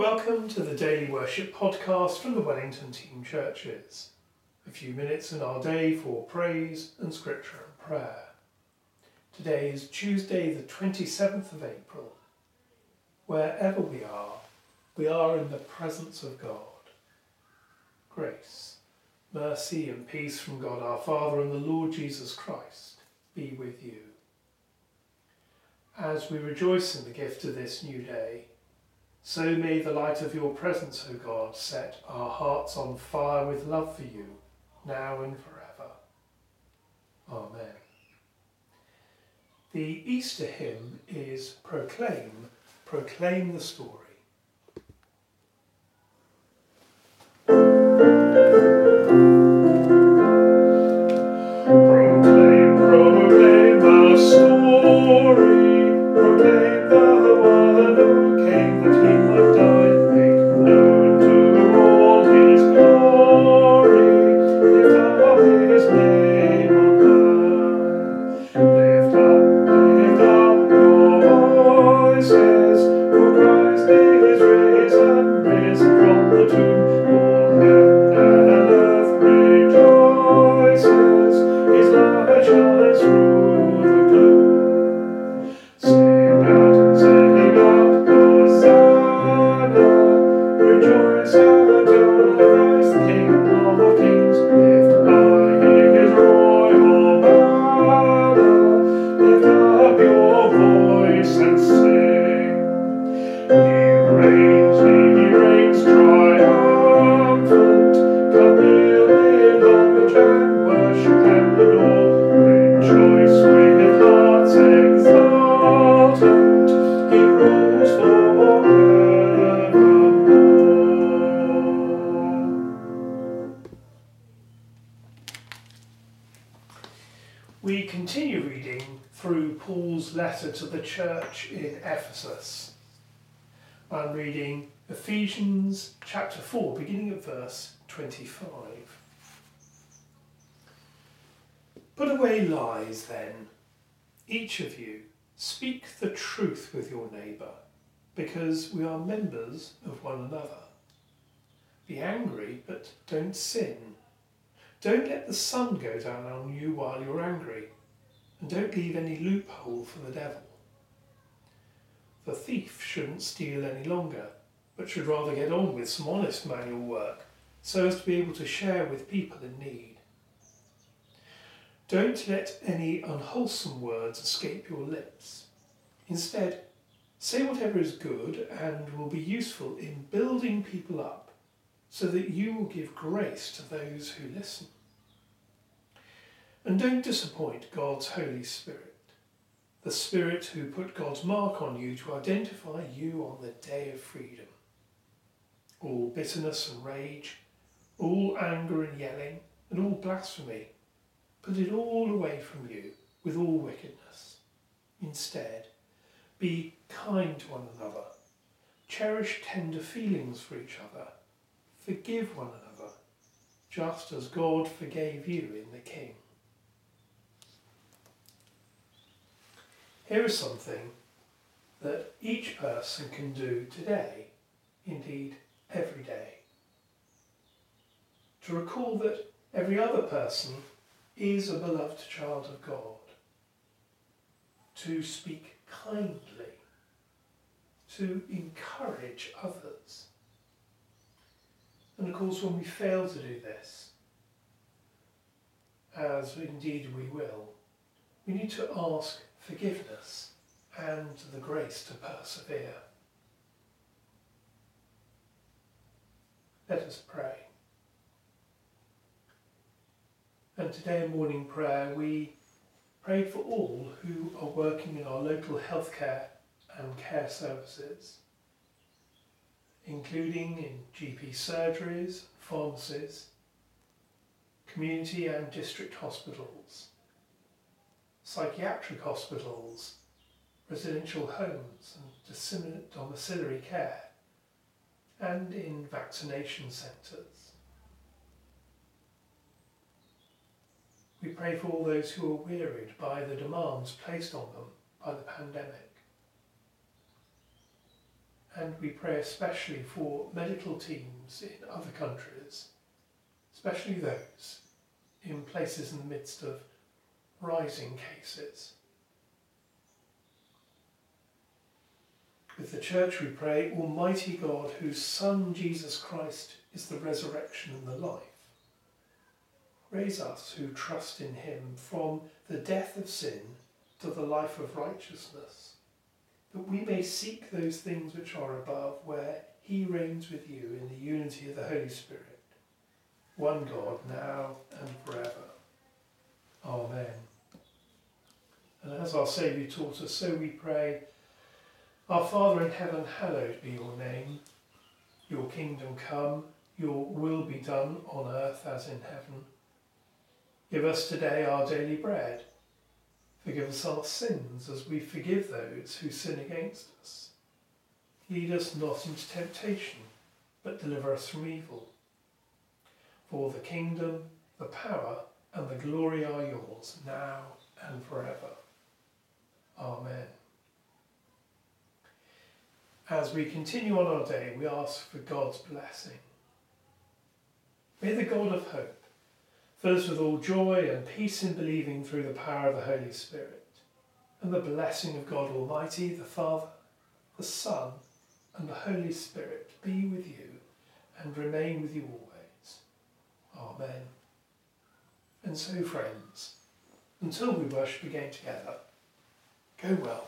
Welcome to the Daily Worship Podcast from the Wellington Team Churches. A few minutes in our day for praise and scripture and prayer. Today is Tuesday, the 27th of April. Wherever we are, we are in the presence of God. Grace, mercy, and peace from God our Father and the Lord Jesus Christ be with you. As we rejoice in the gift of this new day, so may the light of your presence, O God, set our hearts on fire with love for you, now and forever. Amen. The Easter hymn is Proclaim, Proclaim the Story. We continue reading through Paul's letter to the church in Ephesus. I'm reading Ephesians chapter 4, beginning at verse 25. Put away lies then, each of you. Speak the truth with your neighbour, because we are members of one another. Be angry, but don't sin. Don't let the sun go down on you while you're angry, and don't leave any loophole for the devil. The thief shouldn't steal any longer, but should rather get on with some honest manual work so as to be able to share with people in need. Don't let any unwholesome words escape your lips. Instead, say whatever is good and will be useful in building people up so that you will give grace to those who listen. And don't disappoint God's Holy Spirit, the Spirit who put God's mark on you to identify you on the day of freedom. All bitterness and rage, all anger and yelling, and all blasphemy, put it all away from you with all wickedness. Instead, be kind to one another, cherish tender feelings for each other, forgive one another, just as God forgave you in the King. Here is something that each person can do today, indeed every day. To recall that every other person is a beloved child of God. To speak kindly. To encourage others. And of course, when we fail to do this, as indeed we will, we need to ask forgiveness and the grace to persevere. Let us pray. And today in morning prayer, we prayed for all who are working in our local healthcare and care services, including in GP surgeries, pharmacies, community and district hospitals, psychiatric hospitals, residential homes and domiciliary care, and in vaccination centres. We pray for all those who are wearied by the demands placed on them by the pandemic. And we pray especially for medical teams in other countries, especially those in places in the midst of rising cases. With the Church we pray, Almighty God, whose Son Jesus Christ is the resurrection and the life, raise us who trust in him from the death of sin to the life of righteousness, that we may seek those things which are above, where he reigns with you in the unity of the Holy Spirit, one God, now and forever. Amen. And as our Saviour taught us, so we pray, Our Father in heaven, hallowed be your name. Your kingdom come, your will be done on earth as in heaven. Give us today our daily bread. Forgive us our sins as we forgive those who sin against us. Lead us not into temptation, but deliver us from evil. For the kingdom, the power, and the glory are yours, now and forever. Amen. As we continue on our day, we ask for God's blessing. May the God of hope fill us with all joy and peace in believing through the power of the Holy Spirit, and the blessing of God Almighty, the Father, the Son, and the Holy Spirit be with you and remain with you always. Amen. And so, friends, until we worship again together, go well.